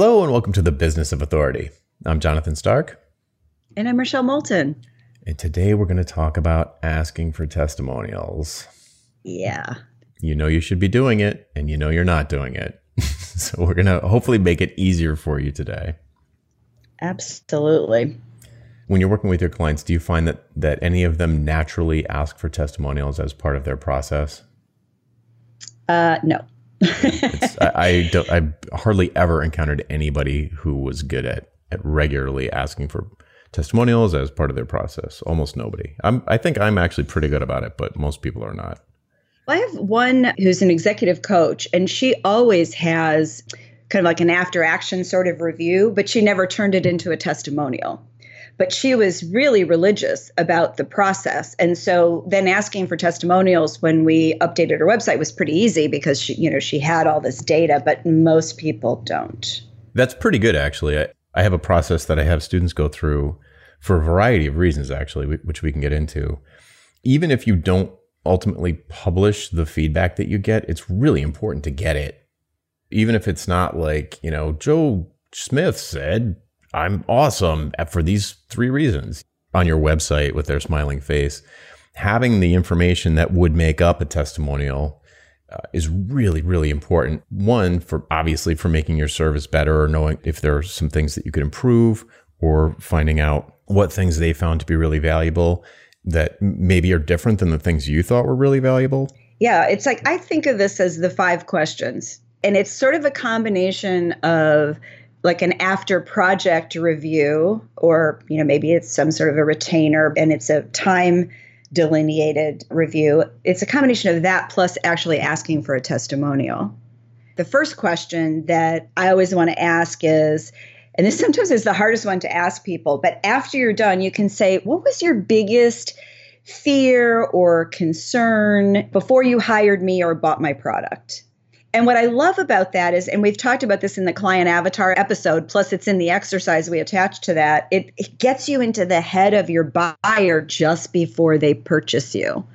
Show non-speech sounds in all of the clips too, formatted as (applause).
Hello, and welcome to the Business of Authority. I'm Jonathan Stark. And I'm Rochelle Moulton. And today we're going to talk about asking for testimonials. Yeah. You know you should be doing it, and you know you're not doing it. (laughs) so we're going to hopefully make it easier for you today. Absolutely. When you're working with your clients, do you find that, that any of them naturally ask for testimonials as part of their process? Uh, no. I, I, don't. I hardly ever encountered anybody who was good at at regularly asking for testimonials as part of their process. Almost nobody. I'm. I think I'm actually pretty good about it, but most people are not. I have one who's an executive coach, and she always has kind of like an after action sort of review, but she never turned it into a testimonial but she was really religious about the process. And so then asking for testimonials when we updated her website was pretty easy because she you know she had all this data but most people don't. That's pretty good actually. I, I have a process that i have students go through for a variety of reasons actually which we can get into. Even if you don't ultimately publish the feedback that you get it's really important to get it. Even if it's not like you know joe smith said I'm awesome for these three reasons on your website with their smiling face. Having the information that would make up a testimonial uh, is really, really important. One, for obviously for making your service better or knowing if there are some things that you could improve or finding out what things they found to be really valuable that maybe are different than the things you thought were really valuable. Yeah, it's like I think of this as the five questions. And it's sort of a combination of like an after project review or you know maybe it's some sort of a retainer and it's a time delineated review. It's a combination of that plus actually asking for a testimonial. The first question that i always want to ask is and this sometimes is the hardest one to ask people but after you're done you can say what was your biggest fear or concern before you hired me or bought my product and what I love about that is, and we've talked about this in the client avatar episode, plus it's in the exercise we attach to that, it, it gets you into the head of your buyer just before they purchase you.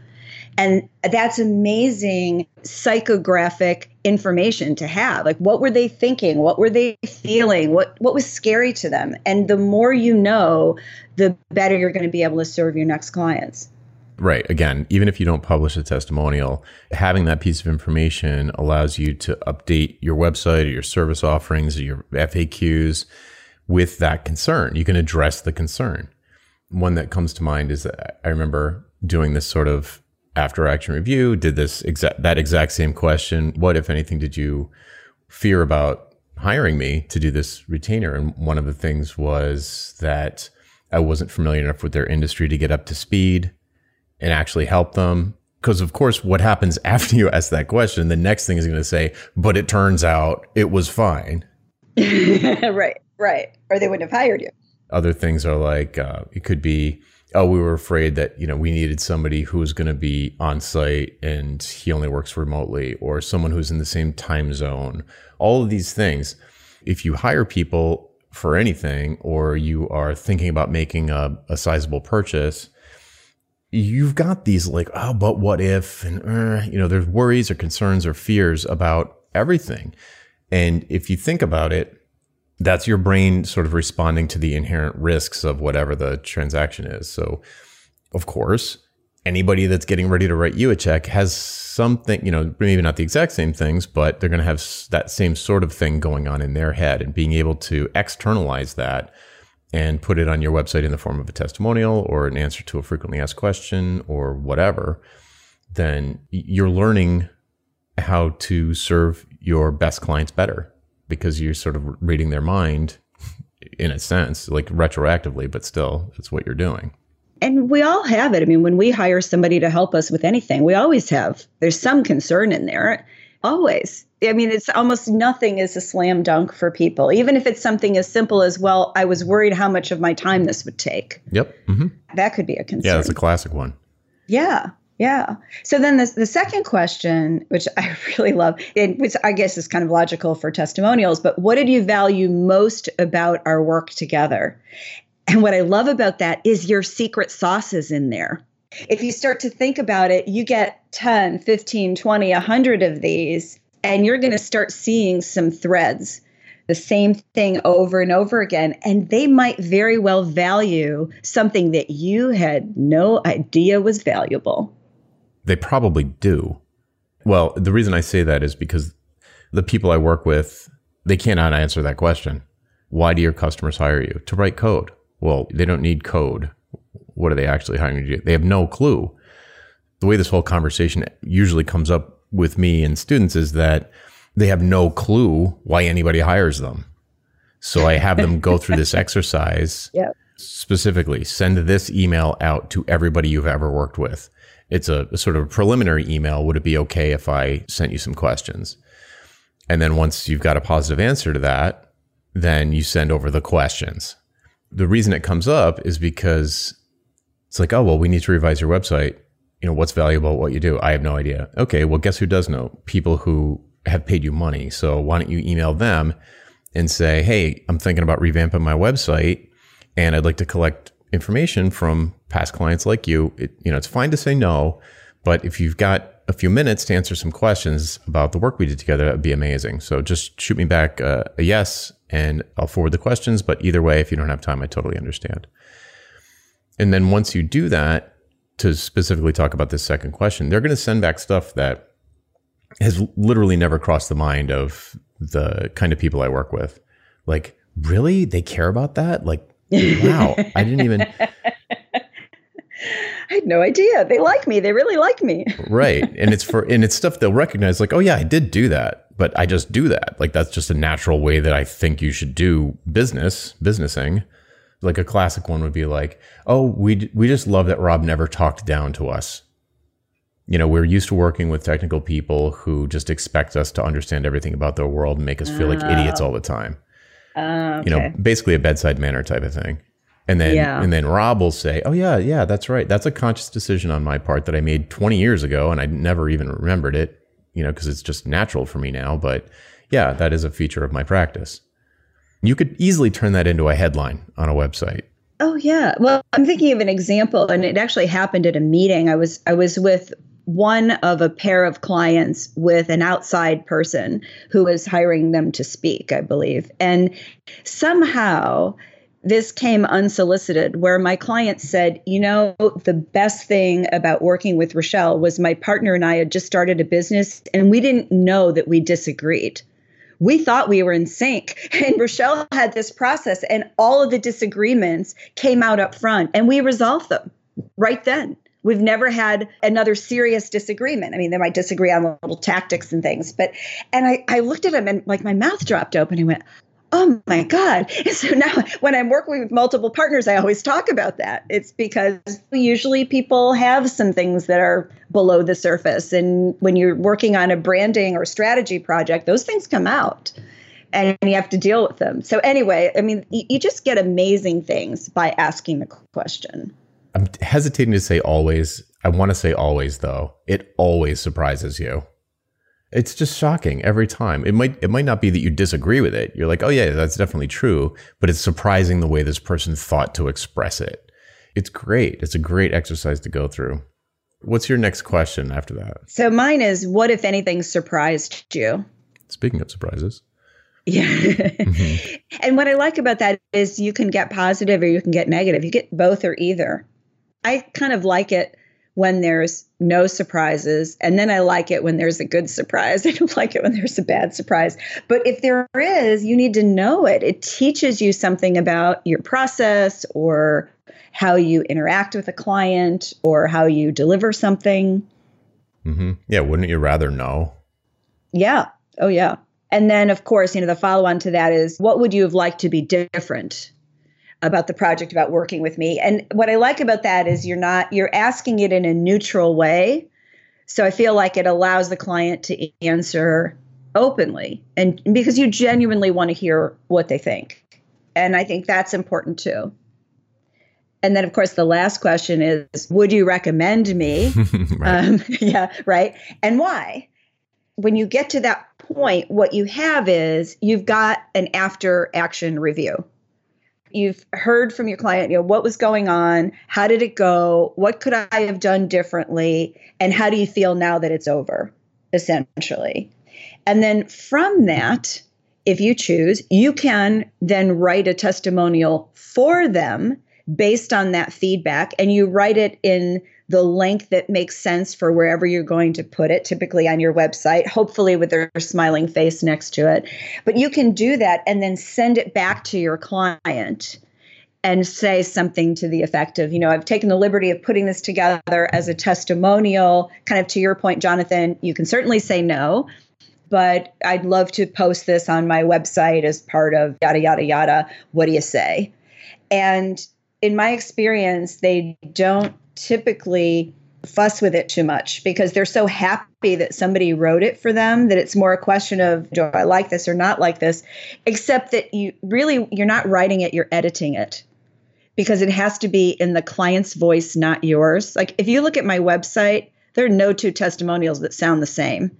And that's amazing psychographic information to have. Like what were they thinking? What were they feeling? What what was scary to them? And the more you know, the better you're going to be able to serve your next clients. Right. Again, even if you don't publish a testimonial, having that piece of information allows you to update your website or your service offerings or your FAQs with that concern. You can address the concern. One that comes to mind is that I remember doing this sort of after action review, did this exact that exact same question. What, if anything, did you fear about hiring me to do this retainer? And one of the things was that I wasn't familiar enough with their industry to get up to speed and actually help them. Because, of course, what happens (laughs) after you ask that question, the next thing is going to say, but it turns out it was fine. (laughs) right, right. Or they wouldn't have hired you. Other things are like, uh, it could be, oh, we were afraid that, you know, we needed somebody who was going to be on site and he only works remotely, or someone who's in the same time zone. All of these things. If you hire people for anything, or you are thinking about making a, a sizable purchase, you've got these like, oh, but what if? And, uh, you know, there's worries or concerns or fears about everything. And if you think about it, that's your brain sort of responding to the inherent risks of whatever the transaction is. So, of course, anybody that's getting ready to write you a check has something, you know, maybe not the exact same things, but they're going to have that same sort of thing going on in their head and being able to externalize that and put it on your website in the form of a testimonial or an answer to a frequently asked question or whatever, then you're learning how to serve your best clients better because you're sort of reading their mind in a sense, like retroactively, but still, it's what you're doing. And we all have it. I mean, when we hire somebody to help us with anything, we always have, there's some concern in there, always. I mean, it's almost nothing is a slam dunk for people, even if it's something as simple as, well, I was worried how much of my time this would take. Yep. Mm-hmm. That could be a concern. Yeah, that's a classic one. Yeah. Yeah. So then the, the second question, which I (laughs) really love, and which I guess is kind of logical for testimonials, but what did you value most about our work together? And what I love about that is your secret sauces in there. If you start to think about it, you get 10, 15, 20, 100 of these and you're going to start seeing some threads the same thing over and over again. And they might very well value something that you had no idea was valuable. They probably do. Well, the reason I say that is because the people I work with, they cannot answer that question. Why do your customers hire you? To write code. Well, they don't need code. What are they actually hiring you to do? They have no clue. The way this whole conversation usually comes up with me and students is that they have no clue why anybody hires them. So I have them go through this (laughs) exercise. Yep. Specifically, send this email out to everybody you've ever worked with. It's a, a sort of a preliminary email. Would it be okay if I sent you some questions? And then once you've got a positive answer to that, then you send over the questions. The reason it comes up is because it's like, oh, well, we need to revise your website. You know, what's valuable what you do? I have no idea. Okay, well, guess who does know? People who have paid you money. So why don't you email them and say, hey, I'm thinking about revamping my website and I'd like to collect information from past clients like you. It, you know, it's fine to say no, but if you've got a few minutes to answer some questions about the work we did together, that would be amazing. So just shoot me back uh, a yes and I'll forward the questions. But either way, if you don't have time, I totally understand. And then once you do that, to specifically talk about this second question, they're going to send back stuff that has literally never crossed the mind of the kind of people I work with. Like, really? They care about that? Like, wow, I didn't even. (laughs) I had no idea. They like me. They really like me. (laughs) right. And it's for and it's stuff they'll recognize like, "Oh yeah, I did do that." But I just do that. Like that's just a natural way that I think you should do business, businessing. Like a classic one would be like, "Oh, we we just love that Rob never talked down to us." You know, we're used to working with technical people who just expect us to understand everything about their world and make us feel like idiots all the time. Uh, okay. You know, basically a bedside manner type of thing. And then Yeah. and then Rob will say, "Oh yeah, yeah, that's right. That's a conscious decision on my part that I made 20 years ago and I never even remembered it, you know, because it's just natural for me now, but yeah, that is a feature of my practice." You could easily turn that into a headline on a website. Oh yeah. Well, I'm thinking of an example and it actually happened at a meeting. I was I was with one of a pair of clients with an outside person who was hiring them to speak, I believe. And somehow this came unsolicited where my client said, You know, the best thing about working with Rochelle was my partner and I had just started a business and we didn't know that we disagreed. We thought we were in sync. (laughs) And Rochelle had this process, and all of the disagreements came out up front, and we resolved them right then. We've never had another serious disagreement. I mean, they might disagree on little tactics and things, but, and I, I looked at him and like my mouth dropped open. He went, oh my God. (laughs) And so now when I'm working with multiple partners, I always talk about that. It's because usually people have some things that are below the surface. And when you're working on a branding or strategy project, those things come out and you have to deal with them. So, anyway, I mean, you, just get amazing things by asking the question. I'm hesitating to say always. I want to say always though. It always surprises you. It's just shocking every time. It might it might not be that you disagree with it. You're like, "Oh yeah, that's definitely true," but it's surprising the way this person thought to express it. It's great. It's a great exercise to go through. What's your next question after that? So, mine is what, if anything, surprised you? Speaking of surprises. Yeah. Mm-hmm. (laughs) and what I like about that is you can get positive or you can get negative. You get both or either. I kind of like it when there's no surprises. And then I like it when there's a good surprise. (laughs) I don't like it when there's a bad surprise. But if there is, you need to know it. It teaches you something about your process or how you interact with a client or how you deliver something. Mm-hmm. Yeah, wouldn't you rather know? Yeah. Oh, yeah. And then, of course, you know, the follow on to that is what would you have liked to be different about the project, about working with me? And what I like about that is you're not, you're asking it in a neutral way. So I feel like it allows the client to answer openly and because you genuinely want to hear what they think. And I think that's important too. And then, of course, the last question is Would you recommend me? (laughs) right. Um, (laughs) yeah, right. And why? When you get to that point, what you have is you've got an after action review. You've heard from your client, you know, what was going on? How did it go? What could I have done differently? And how do you feel now that it's over, essentially? And then from that, if you choose, you can then write a testimonial for them based on that feedback and you write it in the length that makes sense for wherever you're going to put it, typically on your website, hopefully with their smiling face next to it. But you can do that and then send it back to your client and say something to the effect of, you know, I've taken the liberty of putting this together as a testimonial. Kind of to your point, Jonathan, you can certainly say no, but I'd love to post this on my website as part of yada, yada, yada. What do you say? And in my experience, they don't typically fuss with it too much because they're so happy that somebody wrote it for them that it's more a question of do I like this or not like this? Except that you really you're not writing it you're editing it because it has to be in the client's voice not yours. Like if you look at my website there are no two testimonials that sound the same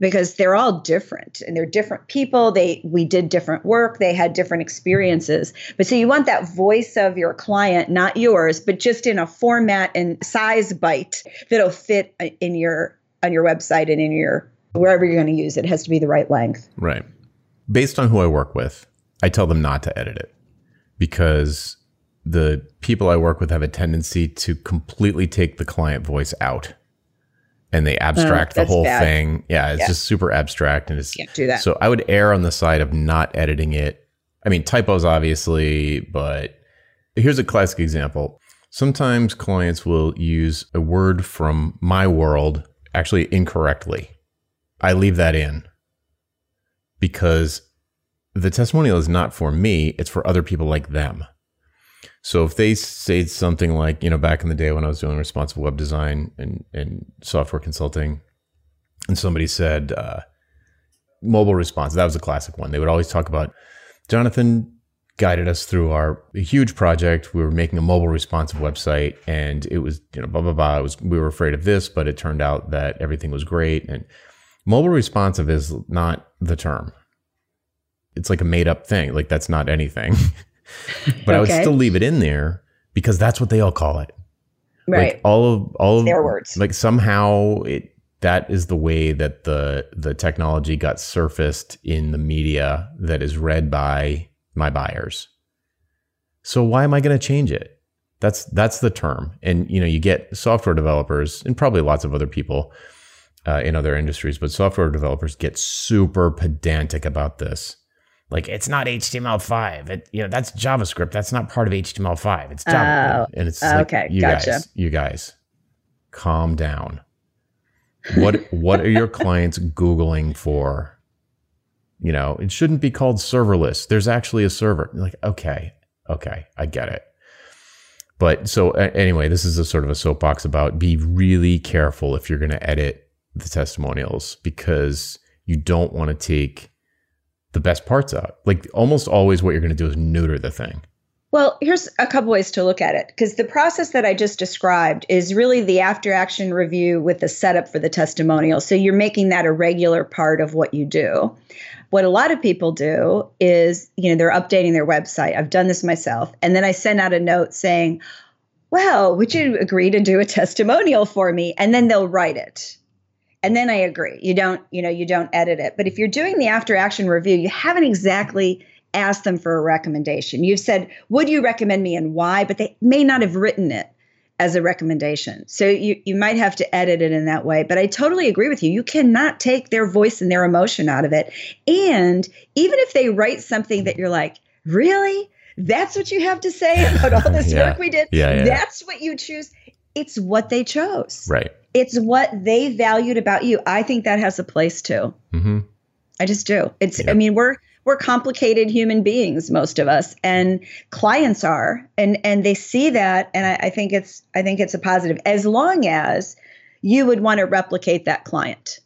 because they're all different and they're different people. They we did different work. They had different experiences. But so you want that voice of your client not yours but just in a format and size bite that'll fit in your on your website and in your wherever you're going to use it. it has to be the right length. Right. Based on who i work with i tell them not to edit it because the people i work with have a tendency to completely take the client voice out and they abstract oh, the whole bad. thing. Yeah, it's yeah. just super abstract and it's can't do that. So I would err on the side of not editing it. I mean, typos obviously, but here's a classic example. Sometimes clients will use a word from my world actually incorrectly. I leave that in because the testimonial is not for me, it's for other people like them. So if they say something like, you know, back in the day when I was doing responsive web design and, and software consulting, and somebody said uh, mobile response, that was a classic one. They would always talk about Jonathan guided us through our huge project. We were making a mobile responsive website, and it was you know blah blah blah. It was we were afraid of this, but it turned out that everything was great. And mobile responsive is not the term. It's like a made up thing. Like that's not anything. (laughs) (laughs) but okay. I would still leave it in there because that's what they all call it. Right. Like all of all of their words. Like somehow it that is the way that the the technology got surfaced in the media that is read by my buyers. So why am I going to change it? That's that's the term. And you know, you get software developers and probably lots of other people uh, in other industries, but software developers get super pedantic about this like it's not HTML5. It you know that's JavaScript. That's not part of HTML5. It's Java, oh, and it's okay. you gotcha. guys, you guys, calm down. What what are your clients googling for? You know, it shouldn't be called serverless. There's actually a server. Like, okay, okay, I get it. But so uh, anyway, this is a sort of a soapbox about be really careful if you're going to edit the testimonials because you don't want to take the best parts out. Like almost always what you're going to do is neuter the thing. Well, here's a couple ways to look at it because the process that I just described is really the after action review with the setup for the testimonial. So you're making that a regular part of what you do. What a lot of people do is, you know, they're updating their website. I've done this myself. And then I send out a note saying, well, would you agree to do a testimonial for me? And then they'll write it and then I agree. You don't, you know, you don't edit it. But if you're doing the after action review, you haven't exactly asked them for a recommendation. You've said, "Would you recommend me and why?" But they may not have written it as a recommendation. So you you might have to edit it in that way. But I totally agree with you. You cannot take their voice and their emotion out of it. And even if they write something that you're like, "Really? That's what you have to say about all this (laughs) yeah. work we did? Yeah, yeah. That's what you choose?" It's what they chose. Right it's what they valued about you. I think that has a place too. Mm-hmm. I just do. It's. Yep. I mean, we're we're complicated human beings, most of us, and clients are, and and they see that, and I, I think it's I think it's a positive as long as you would want to replicate that client.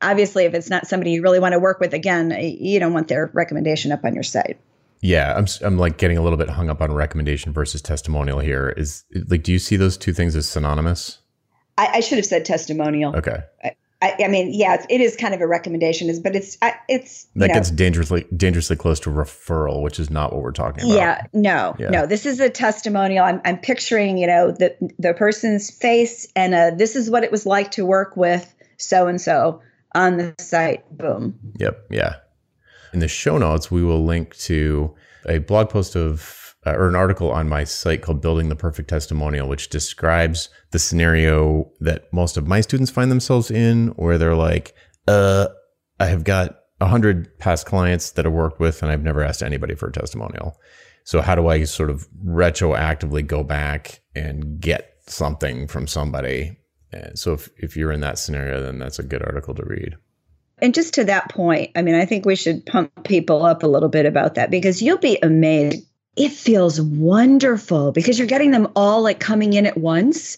Obviously, if it's not somebody you really want to work with, again, you don't want their recommendation up on your site. Yeah, I'm I'm like getting a little bit hung up on recommendation versus testimonial here. Is like, do you see those two things as synonymous? I, I should have said testimonial. Okay. I, I, mean, yeah, it is kind of a recommendation, is but it's it's that know, gets dangerously dangerously close to referral, which is not what we're talking about. Yeah, no, yeah. no. This is a testimonial. I'm I'm picturing, you know, the the person's face, and uh, this is what it was like to work with so and so on the site. Boom. Yep. Yeah. In the show notes, we will link to a blog post of uh, or an article on my site called Building the Perfect Testimonial, which describes the scenario that most of my students find themselves in, where they're like, uh, I have got a hundred past clients that I've worked with and I've never asked anybody for a testimonial. So how do I sort of retroactively go back and get something from somebody? And so if, if you're in that scenario, then that's a good article to read. And just to that point, I mean, I think we should pump people up a little bit about that because you'll be amazed. It feels wonderful because you're getting them all like coming in at once.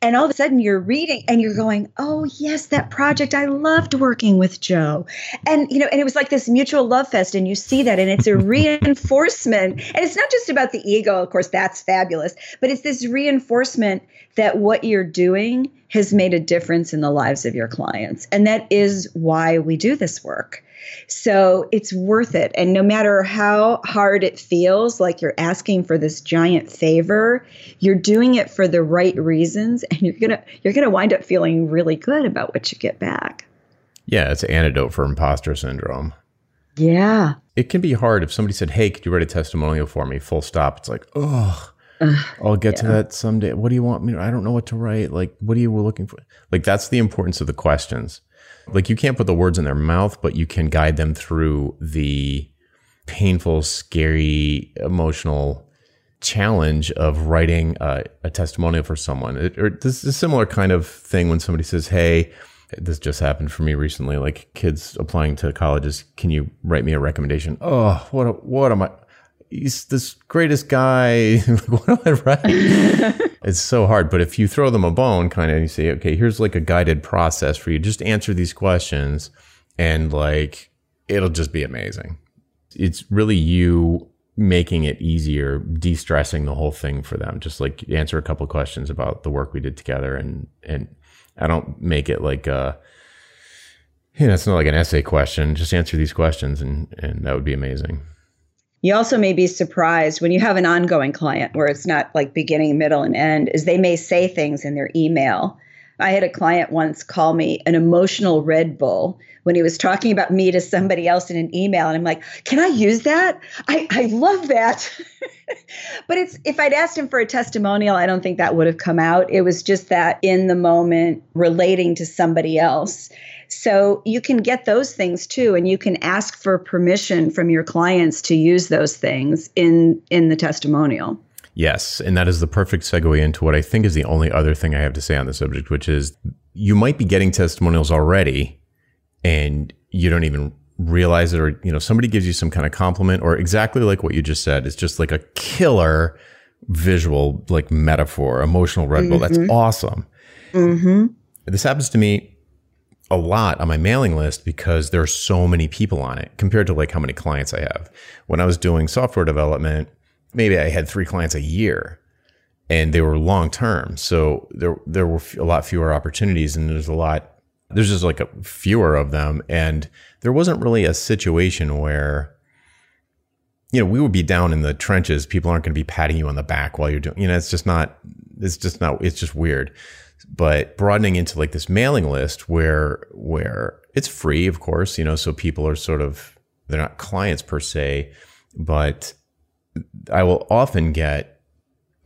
And all of a sudden you're reading and you're going, oh, yes, that project. I loved working with Joe. And, you know, and it was like this mutual love fest. And you see that. And it's a (laughs) reinforcement. And it's not just about the ego. Of course, that's fabulous. But it's this reinforcement that what you're doing has made a difference in the lives of your clients. And that is why we do this work. So it's worth it. And no matter how hard it feels, like you're asking for this giant favor, you're doing it for the right reasons and you're going to you're going to wind up feeling really good about what you get back. Yeah, it's an antidote for imposter syndrome. Yeah. It can be hard if somebody said, "Hey, could you write a testimonial for me?" Full stop. It's like, "Oh, I'll get yeah. to that someday. What do you want me to, I don't know what to write. Like, what are you looking for? Like, that's the importance of the questions. Like, you can't put the words in their mouth, but you can guide them through the painful, scary, emotional challenge of writing a, a testimonial for someone. It, or this is a similar kind of thing when somebody says, Hey, this just happened for me recently. Like kids applying to colleges, can you write me a recommendation? Oh, what, what am I? He's this greatest guy. (laughs) what do I write? (laughs) it's so hard. But if you throw them a bone, kind of, you say, okay, here's like a guided process for you. Just answer these questions, and like it'll just be amazing. It's really you making it easier, de-stressing the whole thing for them. Just like answer a couple questions about the work we did together, and and I don't make it like a you know, it's not like an essay question. Just answer these questions, and and that would be amazing. You also may be surprised when you have an ongoing client where it's not like beginning, middle, and end, is they may say things in their email. I had a client once call me an emotional Red Bull when he was talking about me to somebody else in an email. And I'm like, can I use that? I, I love that. (laughs) but it's if I'd asked him for a testimonial, I don't think that would have come out. It was just that in the moment relating to somebody else. So you can get those things too, and you can ask for permission from your clients to use those things in in the testimonial. Yes, and that is the perfect segue into what I think is the only other thing I have to say on the subject, which is you might be getting testimonials already, and you don't even realize it, or you know somebody gives you some kind of compliment, or exactly like what you just said. It's just like a killer visual, like metaphor, emotional Red Bull. Mm-hmm. That's awesome. Mm-hmm. This happens to me a lot on my mailing list because there are so many people on it compared to like how many clients I have. When I was doing software development, maybe I had three clients a year and they were long term. So there there were a lot fewer opportunities and there's a lot there's just like a fewer of them and there wasn't really a situation where you know, we would be down in the trenches. People aren't going to be patting you on the back while you're doing, you know, it's just not, it's just not, it's just weird but broadening into like this mailing list where where it's free of course you know so people are sort of they're not clients per se but i will often get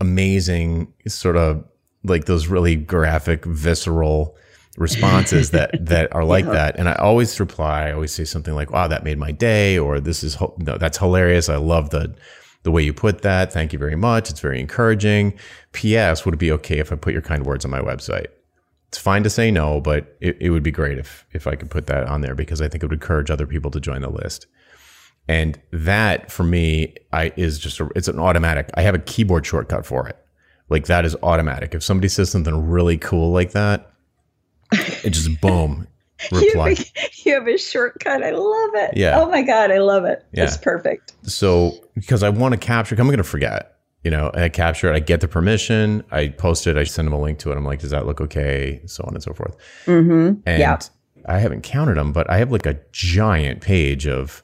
amazing sort of like those really graphic visceral responses that (laughs) that are like yeah. that and i always reply i always say something like wow that made my day or this is no that's hilarious i love the the way you put that. Thank you very much. It's very encouraging. P.S. Would it be okay if I put your kind words on my website? It's fine to say no, but it, it would be great if if I could put that on there because I think it would encourage other people to join the list. And that for me, I is just a, it's an automatic. I have a keyboard shortcut for it. Like that is automatic. If somebody says something really cool like that, it just (laughs) boom, reply. You have, a, (laughs) you have, a, shortcut. I love it. Yeah. Oh my God. I love it. Yeah. It's perfect. So, because I want to capture, I'm going to forget, you know, I capture it, I get the permission, I post it, I send them a link to it. I'm like, does that look okay? So on and so forth. Mm-hmm. And yeah. I haven't counted them, but I have like a giant page of,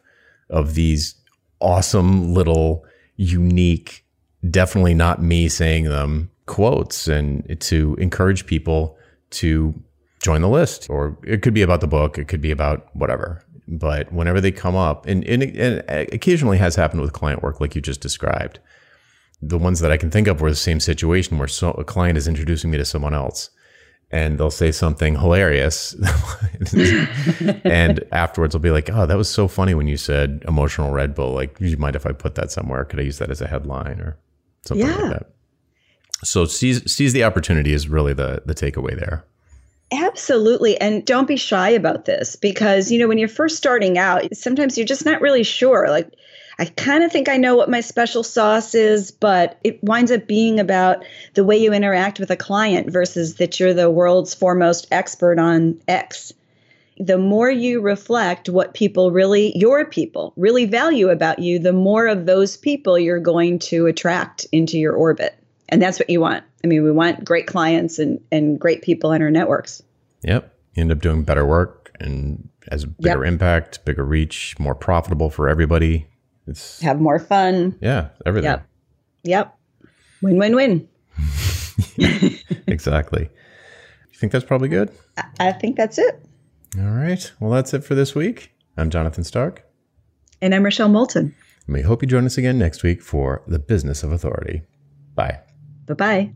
of these awesome little unique, definitely not me saying them quotes and to encourage people to join the list. Or it could be about the book, it could be about whatever. but whenever they come up, and, and, and occasionally has happened with client work, like you just described. The ones that I can think of were the same situation where so, a client is introducing me to someone else, and they'll say something hilarious, (laughs) and afterwards I'll be like, "Oh, that was so funny when you said emotional Red Bull. Like, you mind if I put that somewhere? Could I use that as a headline or something Yeah. like that?" So seize seize the opportunity is really the the takeaway there. Absolutely. And don't be shy about this because, you know, when you're first starting out, sometimes you're just not really sure. Like, I kind of think I know what my special sauce is, but it winds up being about the way you interact with a client versus that you're the world's foremost expert on X. The more you reflect what people really, your people, really value about you, the more of those people you're going to attract into your orbit. And that's what you want. I mean, we want great clients and, and great people in our networks. Yep. You end up doing better work and has bigger impact, bigger reach, more profitable for everybody. It's Have more fun. yeah, everything. Yep. Yep. Win win win. (laughs) exactly. You think that's probably good? I think that's it. All right. Well, that's it for this week. I'm Jonathan Stark. And I'm Rochelle Moulton. And we hope you join us again next week for The Business of Authority. Bye. Bye bye.